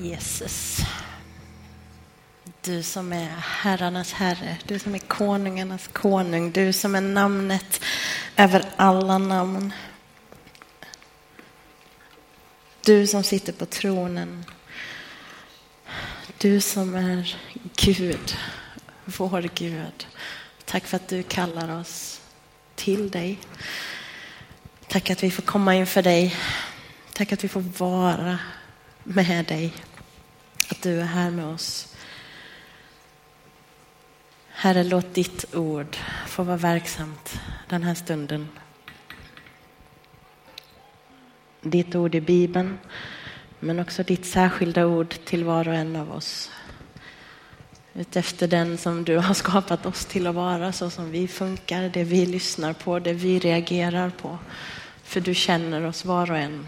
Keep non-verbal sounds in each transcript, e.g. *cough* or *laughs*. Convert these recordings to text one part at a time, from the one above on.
Jesus. Du som är herrarnas herre, du som är konungarnas konung, du som är namnet över alla namn. Du som sitter på tronen. Du som är Gud, vår Gud. Tack för att du kallar oss till dig. Tack att vi får komma inför dig. Tack att vi får vara med dig. Att du är här med oss. Herre, låt ditt ord få vara verksamt den här stunden. Ditt ord i Bibeln, men också ditt särskilda ord till var och en av oss. Utefter den som du har skapat oss till att vara, så som vi funkar, det vi lyssnar på, det vi reagerar på. För du känner oss var och en.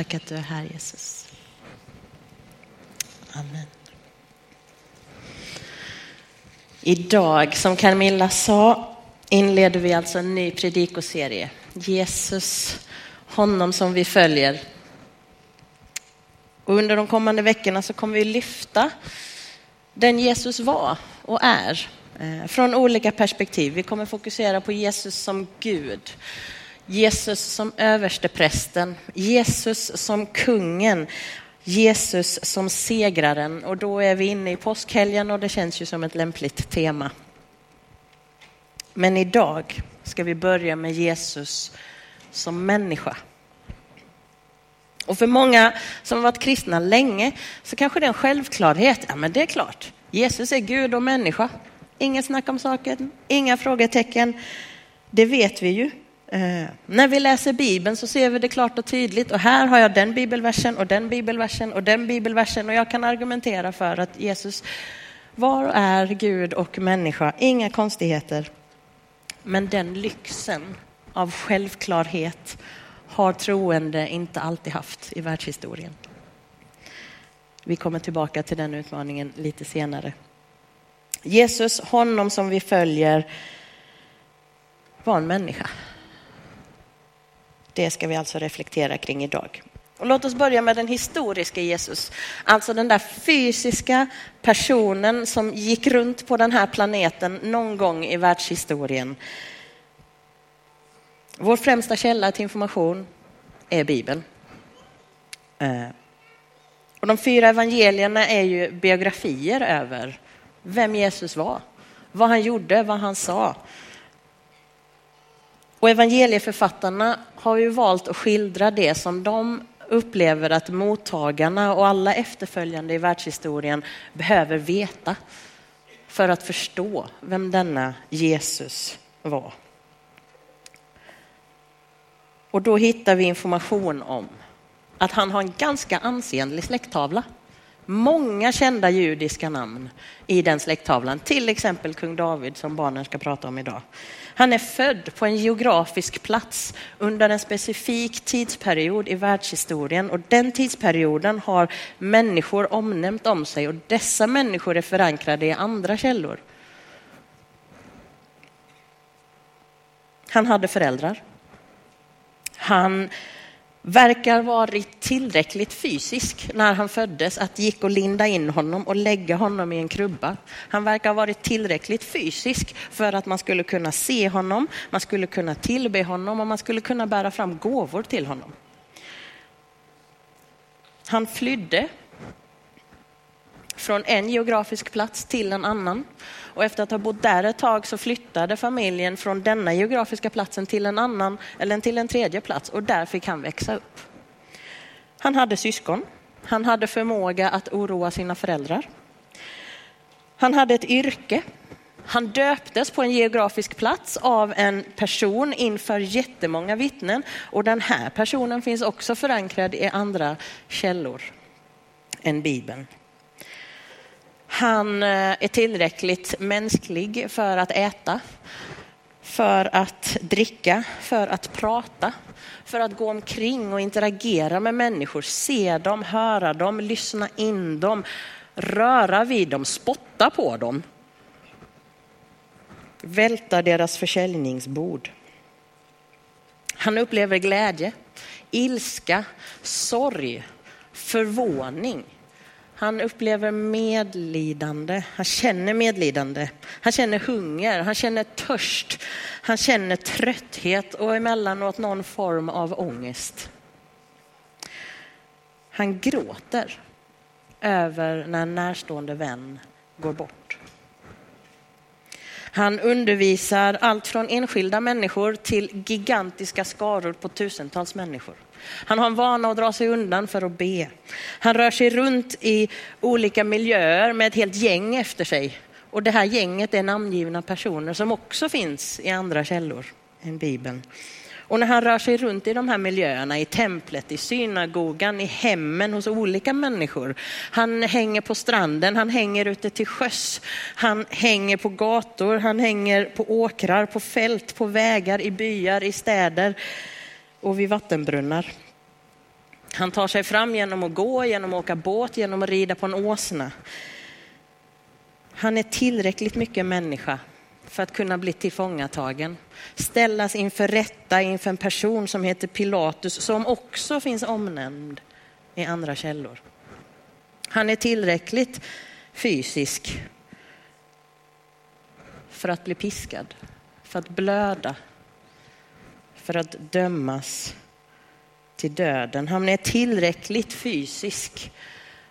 Tack att du är här Jesus. Amen. Idag, som Camilla sa, inleder vi alltså en ny predikoserie. Jesus, honom som vi följer. Och under de kommande veckorna så kommer vi lyfta den Jesus var och är eh, från olika perspektiv. Vi kommer fokusera på Jesus som Gud, Jesus som översteprästen, Jesus som kungen, Jesus som segraren. Och då är vi inne i påskhelgen och det känns ju som ett lämpligt tema. Men idag ska vi börja med Jesus som människa. Och för många som har varit kristna länge så kanske det är en självklarhet. Ja, men det är klart. Jesus är Gud och människa. Inget snack om saken, inga frågetecken. Det vet vi ju. Eh, när vi läser Bibeln så ser vi det klart och tydligt och här har jag den bibelversen och den bibelversen och den bibelversen och jag kan argumentera för att Jesus var och är Gud och människa, inga konstigheter. Men den lyxen av självklarhet har troende inte alltid haft i världshistorien. Vi kommer tillbaka till den utmaningen lite senare. Jesus, honom som vi följer, var en människa. Det ska vi alltså reflektera kring idag. Och låt oss börja med den historiska Jesus, alltså den där fysiska personen som gick runt på den här planeten någon gång i världshistorien. Vår främsta källa till information är Bibeln. Eh, och de fyra evangelierna är ju biografier över vem Jesus var, vad han gjorde, vad han sa. Och evangelieförfattarna har ju valt att skildra det som de upplever att mottagarna och alla efterföljande i världshistorien behöver veta för att förstå vem denna Jesus var. Och då hittar vi information om att han har en ganska ansenlig släkttavla. Många kända judiska namn i den släkttavlan, till exempel kung David som barnen ska prata om idag. Han är född på en geografisk plats under en specifik tidsperiod i världshistorien och den tidsperioden har människor omnämnt om sig och dessa människor är förankrade i andra källor. Han hade föräldrar. Han verkar varit tillräckligt fysisk när han föddes att det gick att linda in honom och lägga honom i en krubba. Han verkar ha varit tillräckligt fysisk för att man skulle kunna se honom, man skulle kunna tillbe honom och man skulle kunna bära fram gåvor till honom. Han flydde från en geografisk plats till en annan. Och efter att ha bott där ett tag så flyttade familjen från denna geografiska platsen till en annan eller till en tredje plats och där fick han växa upp. Han hade syskon. Han hade förmåga att oroa sina föräldrar. Han hade ett yrke. Han döptes på en geografisk plats av en person inför jättemånga vittnen och den här personen finns också förankrad i andra källor än Bibeln. Han eh, är tillräckligt mänsklig för att äta, för att dricka, för att prata, för att gå omkring och interagera med människor, se dem, höra dem, lyssna in dem, röra vid dem, spotta på dem. Välta deras försäljningsbord. Han upplever glädje, ilska, sorg, förvåning. Han upplever medlidande, han känner medlidande, han känner hunger, han känner törst, han känner trötthet och emellanåt någon form av ångest. Han gråter över när en närstående vän går bort. Han undervisar allt från enskilda människor till gigantiska skaror på tusentals människor. Han har en vana att dra sig undan för att be. Han rör sig runt i olika miljöer med ett helt gäng efter sig. Och det här gänget är namngivna personer som också finns i andra källor än Bibeln. Och när han rör sig runt i de här miljöerna, i templet, i synagogan, i hemmen hos olika människor. Han hänger på stranden, han hänger ute till sjöss, han hänger på gator, han hänger på åkrar, på fält, på vägar, i byar, i städer och vid vattenbrunnar. Han tar sig fram genom att gå, genom att åka båt, genom att rida på en åsna. Han är tillräckligt mycket människa för att kunna bli tillfångatagen. Ställas inför rätta inför en person som heter Pilatus som också finns omnämnd i andra källor. Han är tillräckligt fysisk för att bli piskad, för att blöda, för att dömas till döden. Han är tillräckligt fysisk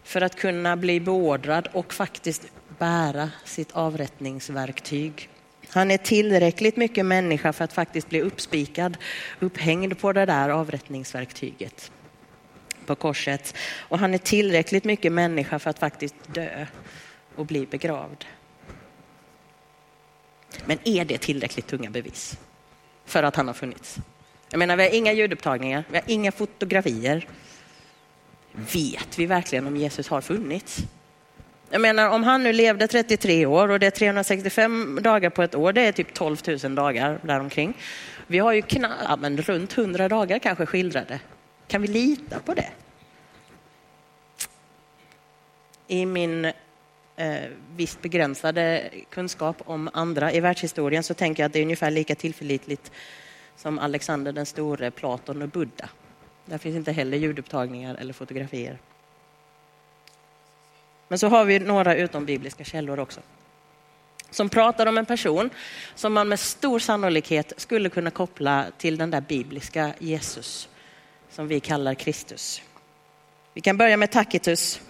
för att kunna bli beordrad och faktiskt bära sitt avrättningsverktyg. Han är tillräckligt mycket människa för att faktiskt bli uppspikad, upphängd på det där avrättningsverktyget på korset. Och han är tillräckligt mycket människa för att faktiskt dö och bli begravd. Men är det tillräckligt tunga bevis för att han har funnits? Jag menar, vi har inga ljudupptagningar, vi har inga fotografier. Vet vi verkligen om Jesus har funnits? Jag menar, om han nu levde 33 år och det är 365 dagar på ett år, det är typ 12 000 dagar däromkring. Vi har ju knall, ja, men runt 100 dagar kanske skildrade. Kan vi lita på det? I min eh, visst begränsade kunskap om andra i världshistorien så tänker jag att det är ungefär lika tillförlitligt som Alexander den store, Platon och Buddha. Där finns inte heller ljudupptagningar eller fotografier. Men så har vi några utombibliska källor också. Som pratar om en person som man med stor sannolikhet skulle kunna koppla till den där bibliska Jesus som vi kallar Kristus. Vi kan börja med Tacitus.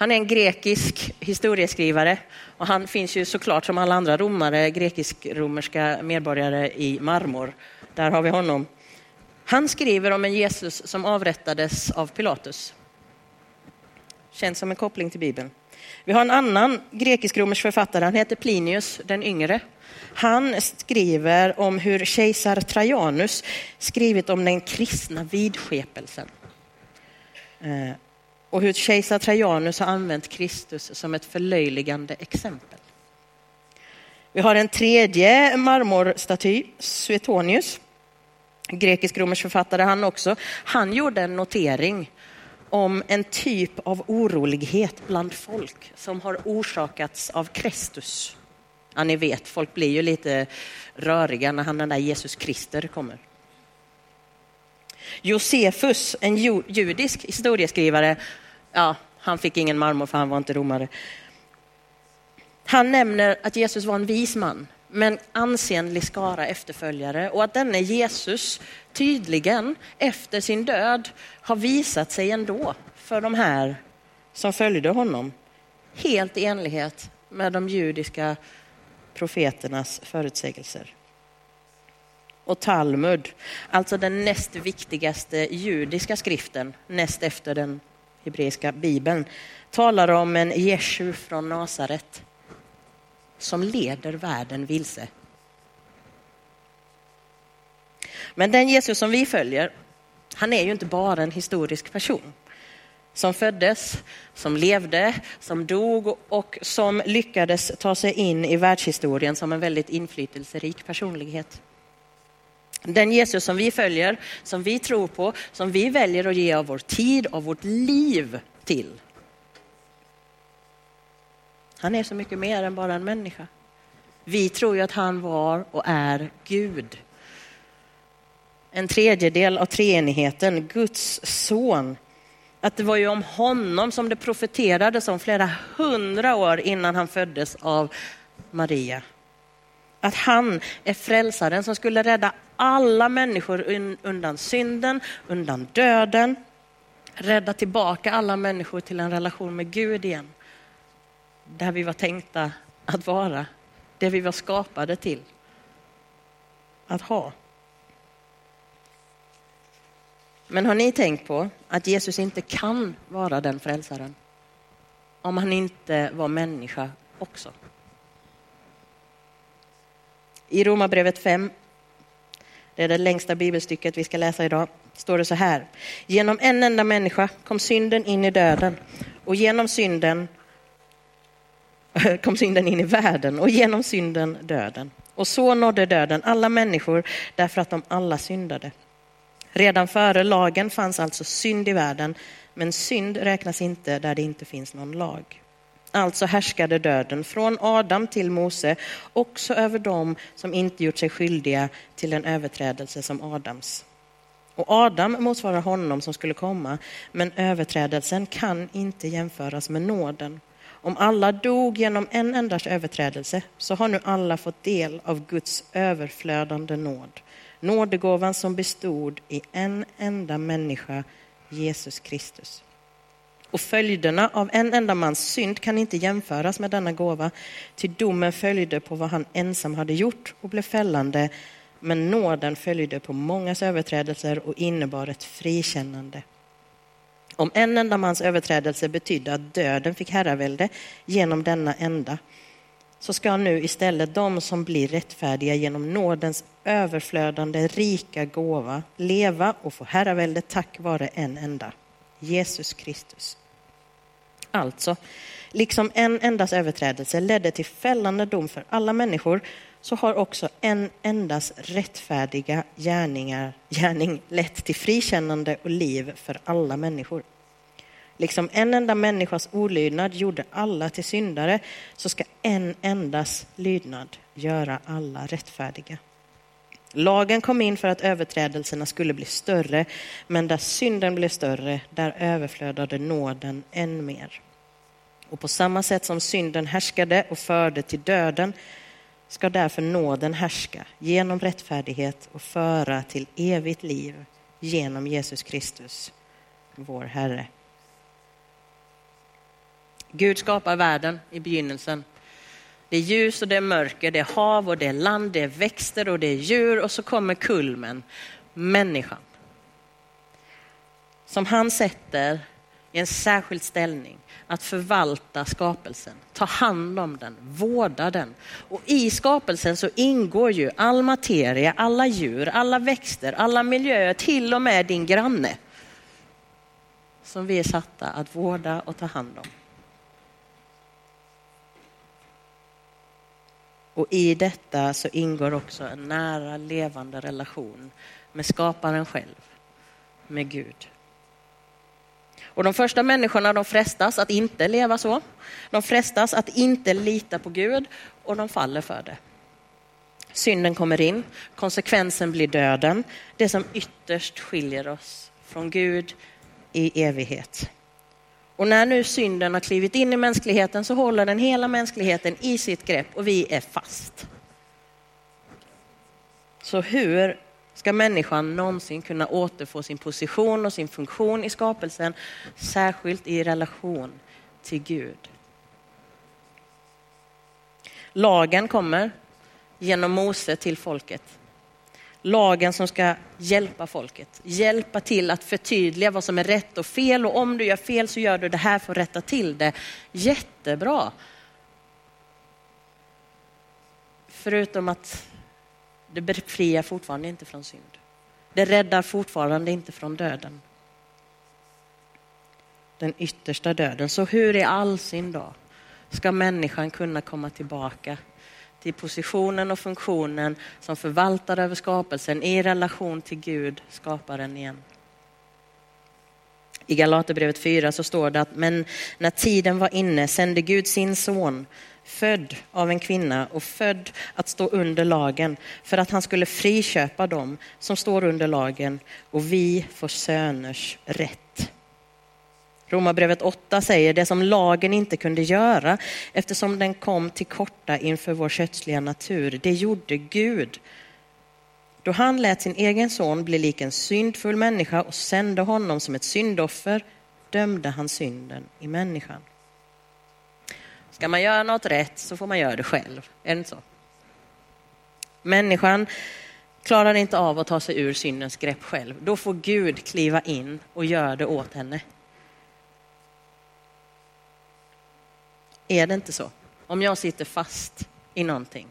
Han är en grekisk historieskrivare och han finns ju såklart som alla andra romare, grekisk-romerska medborgare i marmor. Där har vi honom. Han skriver om en Jesus som avrättades av Pilatus. Känns som en koppling till Bibeln. Vi har en annan grekisk-romersk författare, han heter Plinius den yngre. Han skriver om hur kejsar Trajanus skrivit om den kristna vidskepelsen. Eh, och hur kejsar Trajanus har använt Kristus som ett förlöjligande exempel. Vi har en tredje marmorstaty, Suetonius, grekisk-romersk författare han också. Han gjorde en notering om en typ av orolighet bland folk som har orsakats av Kristus. Ja, ni vet, folk blir ju lite röriga när han den där Jesus Krister kommer. Josefus, en judisk historieskrivare, ja, han fick ingen marmor för han var inte romare. Han nämner att Jesus var en vis man med en ansenlig skara efterföljare och att denne Jesus tydligen efter sin död har visat sig ändå för de här som följde honom. Helt i enlighet med de judiska profeternas förutsägelser. Och Talmud, alltså den näst viktigaste judiska skriften näst efter den hebreiska bibeln, talar om en Jeshu från Nasaret som leder världen vilse. Men den Jesus som vi följer, han är ju inte bara en historisk person som föddes, som levde, som dog och som lyckades ta sig in i världshistorien som en väldigt inflytelserik personlighet. Den Jesus som vi följer, som vi tror på, som vi väljer att ge av vår tid, av vårt liv till. Han är så mycket mer än bara en människa. Vi tror ju att han var och är Gud. en tredjedel av treenigheten, Guds son. Att det var ju om honom som det profeterades om flera hundra år innan han föddes av Maria. Att han är frälsaren som skulle rädda alla människor undan synden, undan döden, rädda tillbaka alla människor till en relation med Gud igen. Där vi var tänkta att vara, det vi var skapade till att ha. Men har ni tänkt på att Jesus inte kan vara den frälsaren? Om han inte var människa också. I Romarbrevet 5, det är det längsta bibelstycket vi ska läsa idag, står det så här. Genom en enda människa kom synden in i döden och genom synden *laughs* kom synden in i världen och genom synden döden. Och så nådde döden alla människor därför att de alla syndade. Redan före lagen fanns alltså synd i världen, men synd räknas inte där det inte finns någon lag. Alltså härskade döden från Adam till Mose också över dem som inte gjort sig skyldiga till en överträdelse som Adams. Och Adam motsvarar honom som skulle komma, men överträdelsen kan inte jämföras med nåden. Om alla dog genom en endast överträdelse så har nu alla fått del av Guds överflödande nåd. Nådegåvan som bestod i en enda människa, Jesus Kristus. Och följderna av en enda mans synd kan inte jämföras med denna gåva, till domen följde på vad han ensam hade gjort och blev fällande, men nåden följde på mångas överträdelser och innebar ett frikännande. Om en enda mans överträdelse betydde att döden fick herravälde genom denna enda, så ska nu istället de som blir rättfärdiga genom nådens överflödande rika gåva leva och få herravälde tack vare en enda, Jesus Kristus. Alltså, liksom en endas överträdelse ledde till fällande dom för alla människor så har också en endas rättfärdiga gärningar, gärning lett till frikännande och liv för alla människor. Liksom en enda människas olydnad gjorde alla till syndare så ska en endas lydnad göra alla rättfärdiga. Lagen kom in för att överträdelserna skulle bli större, men där synden blev större, där överflödade nåden än mer. Och på samma sätt som synden härskade och förde till döden ska därför nåden härska genom rättfärdighet och föra till evigt liv genom Jesus Kristus, vår Herre. Gud skapar världen i begynnelsen. Det är ljus och det är mörker, det är hav och det är land, det är växter och det är djur och så kommer kulmen, människan. Som han sätter i en särskild ställning att förvalta skapelsen, ta hand om den, vårda den. Och i skapelsen så ingår ju all materia, alla djur, alla växter, alla miljöer, till och med din granne. Som vi är satta att vårda och ta hand om. Och i detta så ingår också en nära levande relation med skaparen själv, med Gud. Och de första människorna de frestas att inte leva så. De frestas att inte lita på Gud och de faller för det. Synden kommer in, konsekvensen blir döden, det som ytterst skiljer oss från Gud i evighet. Och när nu synden har klivit in i mänskligheten så håller den hela mänskligheten i sitt grepp och vi är fast. Så hur ska människan någonsin kunna återfå sin position och sin funktion i skapelsen, särskilt i relation till Gud? Lagen kommer genom Mose till folket lagen som ska hjälpa folket, hjälpa till att förtydliga vad som är rätt och fel och om du gör fel så gör du det här för att rätta till det. Jättebra. Förutom att det befriar fortfarande inte från synd. Det räddar fortfarande inte från döden. Den yttersta döden. Så hur i all sin dag ska människan kunna komma tillbaka till positionen och funktionen som förvaltare över skapelsen i relation till Gud, skaparen igen. I Galaterbrevet 4 så står det att men när tiden var inne sände Gud sin son född av en kvinna och född att stå under lagen för att han skulle friköpa dem som står under lagen och vi får söners rätt. Romarbrevet 8 säger det som lagen inte kunde göra eftersom den kom till korta inför vår kötsliga natur. Det gjorde Gud. Då han lät sin egen son bli lik en syndfull människa och sände honom som ett syndoffer dömde han synden i människan. Ska man göra något rätt så får man göra det själv, är det inte så? Människan klarar inte av att ta sig ur syndens grepp själv. Då får Gud kliva in och göra det åt henne. Är det inte så? Om jag sitter fast i någonting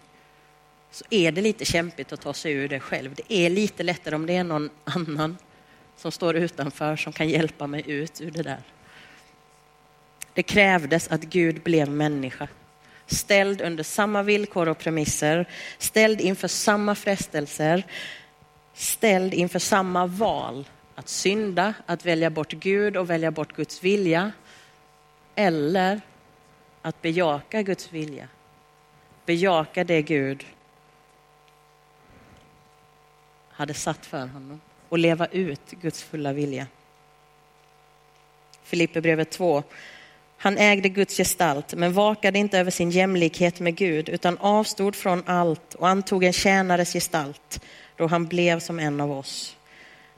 så är det lite kämpigt att ta sig ur det själv. Det är lite lättare om det är någon annan som står utanför som kan hjälpa mig ut ur det där. Det krävdes att Gud blev människa, ställd under samma villkor och premisser, ställd inför samma frestelser, ställd inför samma val att synda, att välja bort Gud och välja bort Guds vilja eller att bejaka Guds vilja. Bejaka det Gud hade satt för honom och leva ut Guds fulla vilja. Filipperbrevet 2. Han ägde Guds gestalt men vakade inte över sin jämlikhet med Gud utan avstod från allt och antog en tjänares gestalt då han blev som en av oss.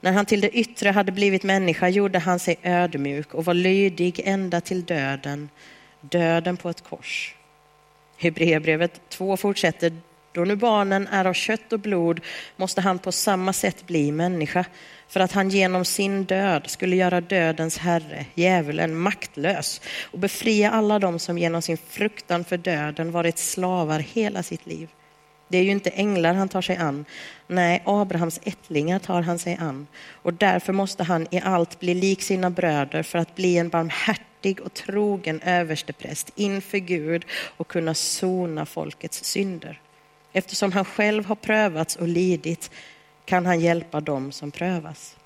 När han till det yttre hade blivit människa gjorde han sig ödmjuk och var lydig ända till döden, döden på ett kors. Hebreerbrevet 2 fortsätter, då nu barnen är av kött och blod måste han på samma sätt bli människa för att han genom sin död skulle göra dödens herre, djävulen, maktlös och befria alla dem som genom sin fruktan för döden varit slavar hela sitt liv. Det är ju inte änglar han tar sig an. Nej, Abrahams ättlingar tar han sig an. Och därför måste han i allt bli lik sina bröder för att bli en barmhärtig och trogen överstepräst inför Gud och kunna sona folkets synder. Eftersom han själv har prövats och lidit kan han hjälpa dem som prövas.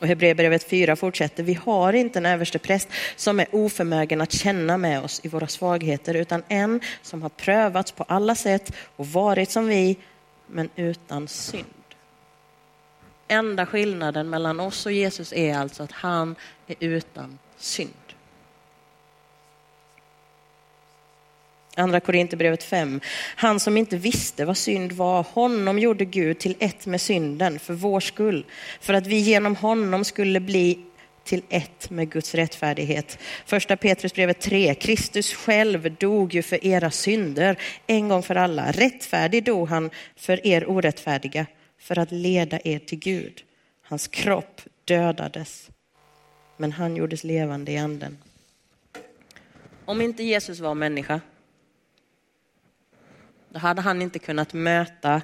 Och Hebreerbrevet 4 fortsätter, vi har inte en överstepräst som är oförmögen att känna med oss i våra svagheter, utan en som har prövats på alla sätt och varit som vi, men utan synd. Enda skillnaden mellan oss och Jesus är alltså att han är utan synd. Andra Korinthierbrevet 5. Han som inte visste vad synd var, honom gjorde Gud till ett med synden för vår skull, för att vi genom honom skulle bli till ett med Guds rättfärdighet. Första Petrusbrevet 3. Kristus själv dog ju för era synder en gång för alla. Rättfärdig dog han för er orättfärdiga, för att leda er till Gud. Hans kropp dödades, men han gjordes levande i anden. Om inte Jesus var människa då hade han inte kunnat möta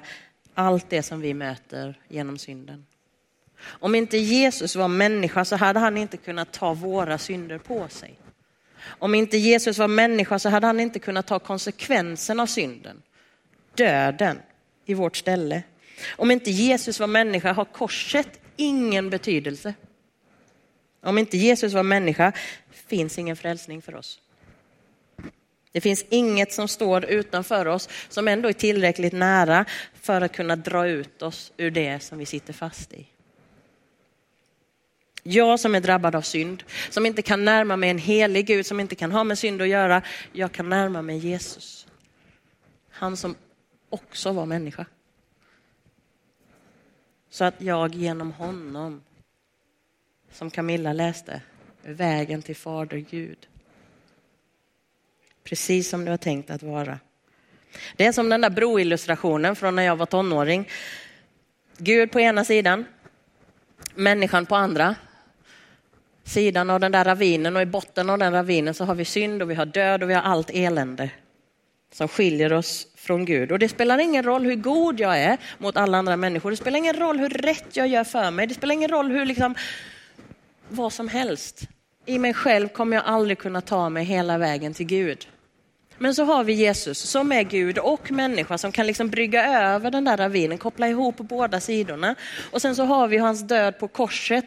allt det som vi möter genom synden. Om inte Jesus var människa så hade han inte kunnat ta våra synder på sig. Om inte Jesus var människa så hade han inte kunnat ta konsekvensen av synden, döden i vårt ställe. Om inte Jesus var människa har korset ingen betydelse. Om inte Jesus var människa finns ingen frälsning för oss. Det finns inget som står utanför oss som ändå är tillräckligt nära för att kunna dra ut oss ur det som vi sitter fast i. Jag som är drabbad av synd, som inte kan närma mig en helig Gud, som inte kan ha med synd att göra, jag kan närma mig Jesus. Han som också var människa. Så att jag genom honom, som Camilla läste, vägen till Fader Gud precis som det var tänkt att vara. Det är som den där broillustrationen från när jag var tonåring. Gud på ena sidan, människan på andra sidan av den där ravinen och i botten av den ravinen så har vi synd och vi har död och vi har allt elände som skiljer oss från Gud. Och det spelar ingen roll hur god jag är mot alla andra människor. Det spelar ingen roll hur rätt jag gör för mig. Det spelar ingen roll hur liksom vad som helst. I mig själv kommer jag aldrig kunna ta mig hela vägen till Gud. Men så har vi Jesus som är Gud och människa som kan liksom brygga över den där ravinen, koppla ihop båda sidorna. Och sen så har vi hans död på korset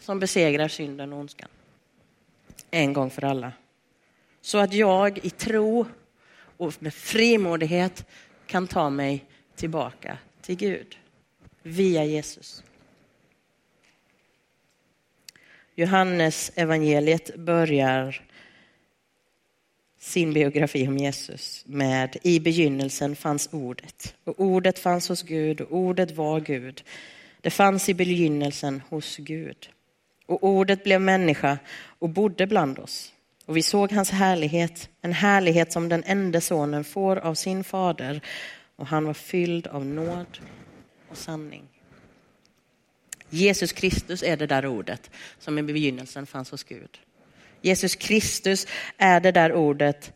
som besegrar synden och ondskan. En gång för alla. Så att jag i tro och med frimodighet kan ta mig tillbaka till Gud via Jesus. Johannes evangeliet börjar sin biografi om Jesus med i begynnelsen fanns ordet och ordet fanns hos Gud och ordet var Gud. Det fanns i begynnelsen hos Gud. Och ordet blev människa och bodde bland oss. Och vi såg hans härlighet, en härlighet som den enda sonen får av sin fader. Och han var fylld av nåd och sanning. Jesus Kristus är det där ordet som i begynnelsen fanns hos Gud. Jesus Kristus är det där ordet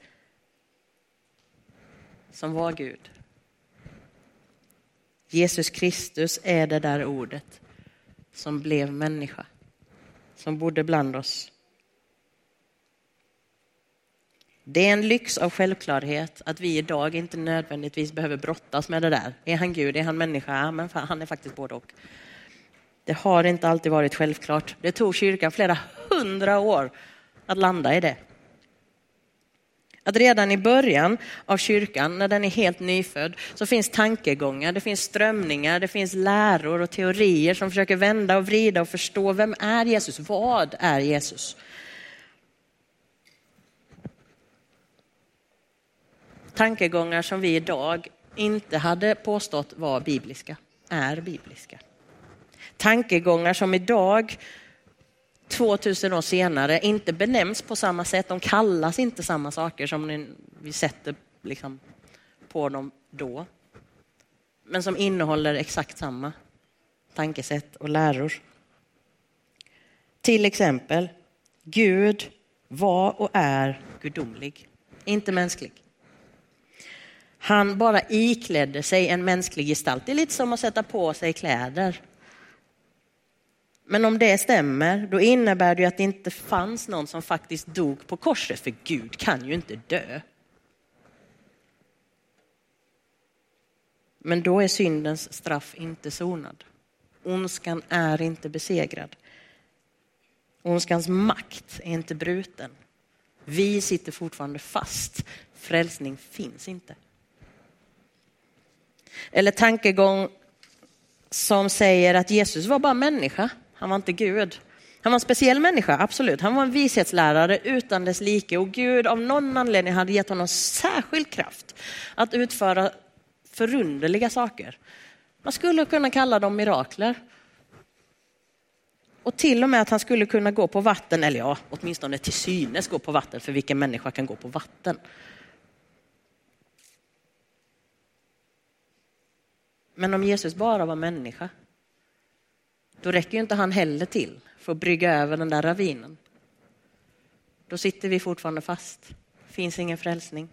som var Gud. Jesus Kristus är det där ordet som blev människa, som bodde bland oss. Det är en lyx av självklarhet att vi idag inte nödvändigtvis behöver brottas med det där. Är han Gud? Är han människa? Men fan, han är faktiskt både och. Det har inte alltid varit självklart. Det tog kyrkan flera hundra år att landa i det. Att redan i början av kyrkan, när den är helt nyfödd, så finns tankegångar, det finns strömningar, det finns läror och teorier som försöker vända och vrida och förstå vem är Jesus? Vad är Jesus? Tankegångar som vi idag inte hade påstått var bibliska, är bibliska. Tankegångar som idag 2000 år senare inte benämns på samma sätt. De kallas inte samma saker som vi sätter liksom på dem då. Men som innehåller exakt samma tankesätt och läror. Till exempel, Gud var och är gudomlig, inte mänsklig. Han bara iklädde sig en mänsklig gestalt. Det är lite som att sätta på sig kläder. Men om det stämmer, då innebär det ju att det inte fanns någon som faktiskt dog på korset, för Gud kan ju inte dö. Men då är syndens straff inte sonad. Ondskan är inte besegrad. Ondskans makt är inte bruten. Vi sitter fortfarande fast. Frälsning finns inte. Eller tankegång som säger att Jesus var bara människa. Han var inte Gud. Han var en speciell människa, absolut. Han var en vishetslärare utan dess like och Gud av någon anledning hade gett honom särskild kraft att utföra förunderliga saker. Man skulle kunna kalla dem mirakler. Och till och med att han skulle kunna gå på vatten, eller ja, åtminstone till synes gå på vatten, för vilken människa kan gå på vatten? Men om Jesus bara var människa, då räcker ju inte han heller till för att brygga över den där ravinen. Då sitter vi fortfarande fast. finns ingen frälsning.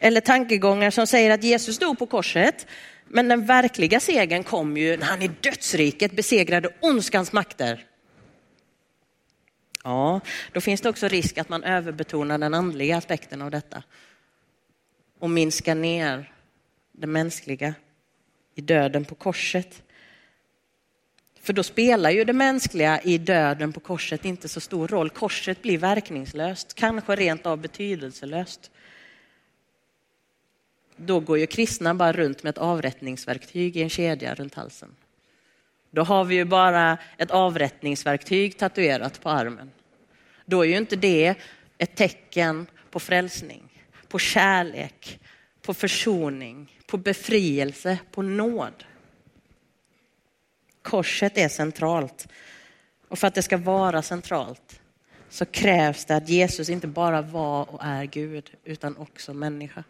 Eller tankegångar som säger att Jesus dog på korset, men den verkliga segern kom ju när han i dödsriket besegrade ondskans makter. Ja, då finns det också risk att man överbetonar den andliga aspekten av detta och minskar ner det mänskliga i döden på korset. För då spelar ju det mänskliga i döden på korset inte så stor roll. Korset blir verkningslöst, kanske rent av betydelselöst. Då går ju kristna bara runt med ett avrättningsverktyg i en kedja runt halsen. Då har vi ju bara ett avrättningsverktyg tatuerat på armen. Då är ju inte det ett tecken på frälsning, på kärlek, på försoning, på befrielse, på nåd. Korset är centralt. Och för att det ska vara centralt så krävs det att Jesus inte bara var och är Gud, utan också människa.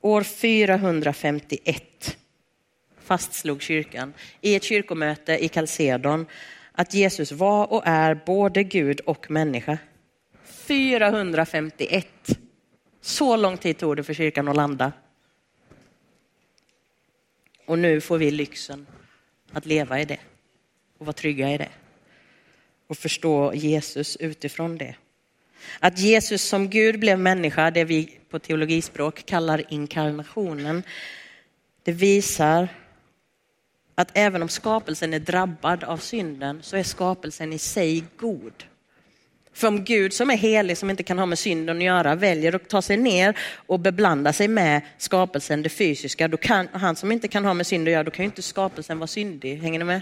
År 451 fastslog kyrkan i ett kyrkomöte i Kalsedon att Jesus var och är både Gud och människa. 451. Så lång tid tog det för kyrkan att landa. Och nu får vi lyxen att leva i det och vara trygga i det och förstå Jesus utifrån det. Att Jesus som Gud blev människa, det vi på teologispråk kallar inkarnationen, det visar att även om skapelsen är drabbad av synden så är skapelsen i sig god. För om Gud som är helig, som inte kan ha med synden att göra, väljer att ta sig ner och beblanda sig med skapelsen, det fysiska, då kan han som inte kan ha med synd att göra, då kan ju inte skapelsen vara syndig. Hänger ni med?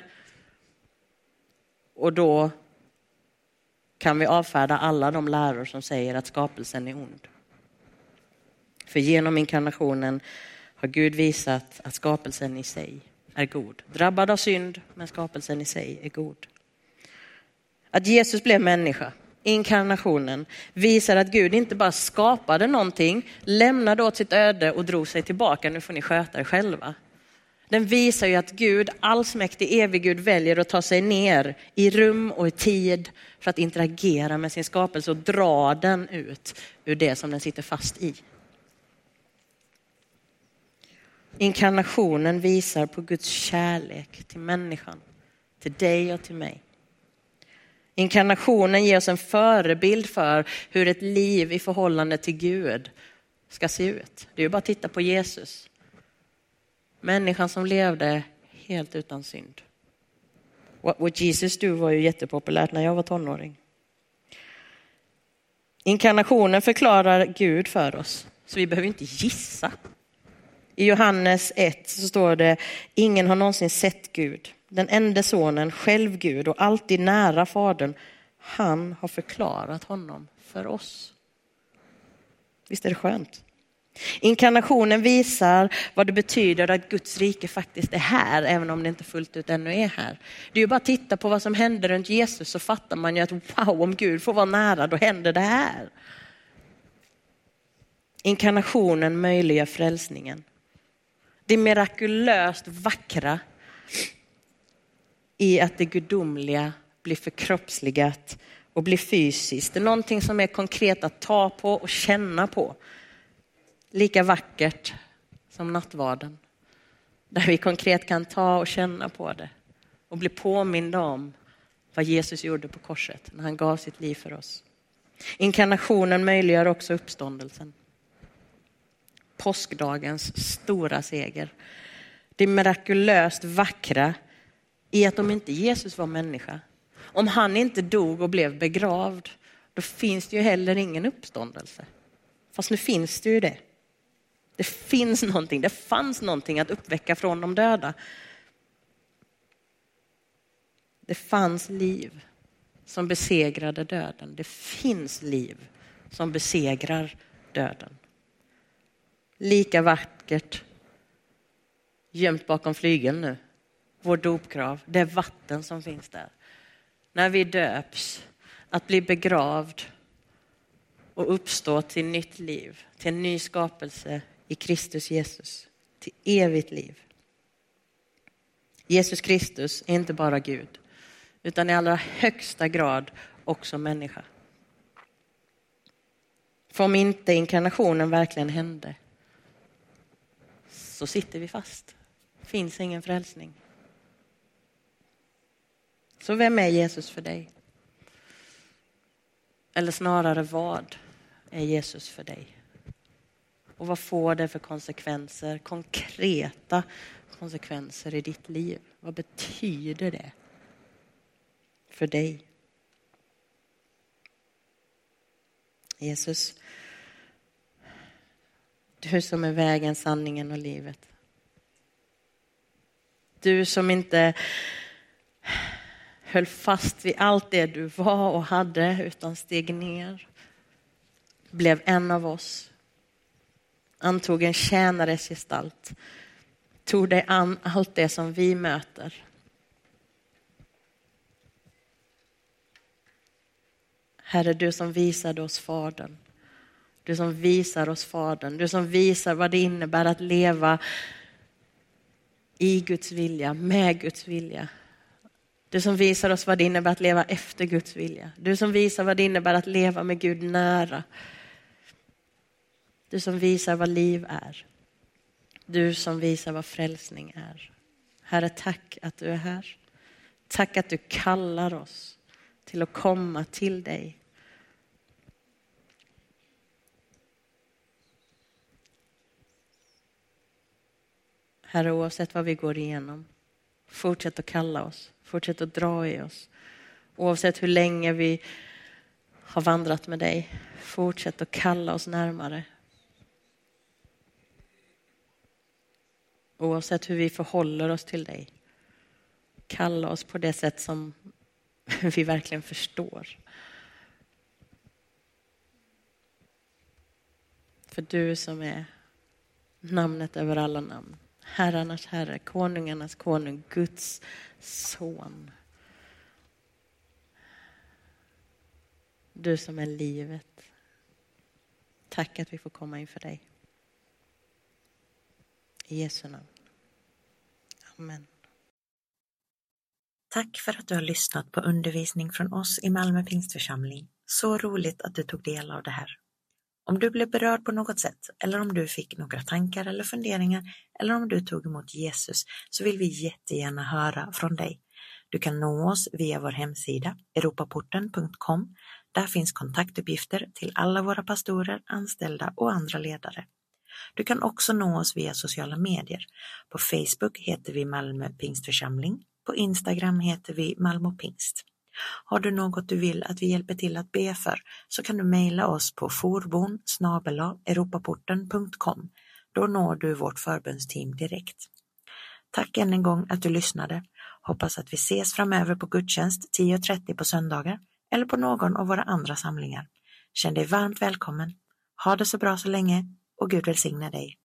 Och då kan vi avfärda alla de läror som säger att skapelsen är ond. För genom inkarnationen har Gud visat att skapelsen i sig är god. Drabbad av synd, men skapelsen i sig är god. Att Jesus blev människa, inkarnationen, visar att Gud inte bara skapade någonting, lämnade åt sitt öde och drog sig tillbaka, nu får ni sköta er själva. Den visar ju att Gud, allsmäktig evig Gud, väljer att ta sig ner i rum och i tid för att interagera med sin skapelse och dra den ut ur det som den sitter fast i. Inkarnationen visar på Guds kärlek till människan, till dig och till mig. Inkarnationen ger oss en förebild för hur ett liv i förhållande till Gud ska se ut. Det är ju bara att titta på Jesus. Människan som levde helt utan synd. What would Jesus do var ju jättepopulärt när jag var tonåring. Inkarnationen förklarar Gud för oss, så vi behöver inte gissa. I Johannes 1 så står det, ingen har någonsin sett Gud. Den enda sonen, själv Gud och alltid nära Fadern, han har förklarat honom för oss. Visst är det skönt? Inkarnationen visar vad det betyder att Guds rike faktiskt är här, även om det inte fullt ut ännu är här. Det är ju bara att titta på vad som hände runt Jesus så fattar man ju att wow, om Gud får vara nära, då händer det här. Inkarnationen möjliggör frälsningen. Det mirakulöst vackra i att det gudomliga blir förkroppsligat och blir fysiskt. Det är någonting som är konkret att ta på och känna på. Lika vackert som nattvarden. Där vi konkret kan ta och känna på det och bli påminda om vad Jesus gjorde på korset när han gav sitt liv för oss. Inkarnationen möjliggör också uppståndelsen påskdagens stora seger. Det mirakulöst vackra i att om inte Jesus var människa, om han inte dog och blev begravd, då finns det ju heller ingen uppståndelse. Fast nu finns det ju det. Det finns någonting, det fanns någonting att uppväcka från de döda. Det fanns liv som besegrade döden. Det finns liv som besegrar döden lika vackert gömt bakom flygeln nu. Vår dopgrav, det vatten som finns där. När vi döps, att bli begravd och uppstå till nytt liv, till en ny skapelse i Kristus Jesus, till evigt liv. Jesus Kristus är inte bara Gud, utan i allra högsta grad också människa. För om inte inkarnationen verkligen hände, så sitter vi fast. Det finns ingen frälsning. Så vem är Jesus för dig? Eller snarare vad är Jesus för dig? Och vad får det för konsekvenser, konkreta konsekvenser i ditt liv? Vad betyder det för dig? Jesus, du som är vägen, sanningen och livet. Du som inte höll fast vid allt det du var och hade utan steg ner. Blev en av oss. Antog en tjänares gestalt. Tog dig an allt det som vi möter. Herre, du som visade oss Fadern. Du som visar oss Fadern, du som visar vad det innebär att leva i Guds vilja, med Guds vilja. Du som visar oss vad det innebär att leva efter Guds vilja. Du som visar vad det innebär att leva med Gud nära. Du som visar vad liv är. Du som visar vad frälsning är. Herre, tack att du är här. Tack att du kallar oss till att komma till dig. Herre, oavsett vad vi går igenom, Fortsätt att kalla oss, fortsätt att dra i oss. Oavsett hur länge vi har vandrat med dig, fortsätt att kalla oss närmare. Oavsett hur vi förhåller oss till dig, kalla oss på det sätt som *laughs* vi verkligen förstår. För du som är namnet över alla namn. Herrarnas herre, konungarnas konung, Guds son. Du som är livet. Tack att vi får komma inför dig. I Jesu namn. Amen. Tack för att du har lyssnat på undervisning från oss i Malmö Pingstförsamling. Så roligt att du tog del av det här. Om du blev berörd på något sätt eller om du fick några tankar eller funderingar eller om du tog emot Jesus så vill vi jättegärna höra från dig. Du kan nå oss via vår hemsida europaporten.com. Där finns kontaktuppgifter till alla våra pastorer, anställda och andra ledare. Du kan också nå oss via sociala medier. På Facebook heter vi Malmö Pingstförsamling. På Instagram heter vi Malmö Pingst. Har du något du vill att vi hjälper till att be för så kan du mejla oss på forbon europaporten.com. Då når du vårt förbundsteam direkt. Tack än en gång att du lyssnade. Hoppas att vi ses framöver på gudstjänst 10.30 på söndagar eller på någon av våra andra samlingar. Känn dig varmt välkommen. Ha det så bra så länge och Gud välsigne dig.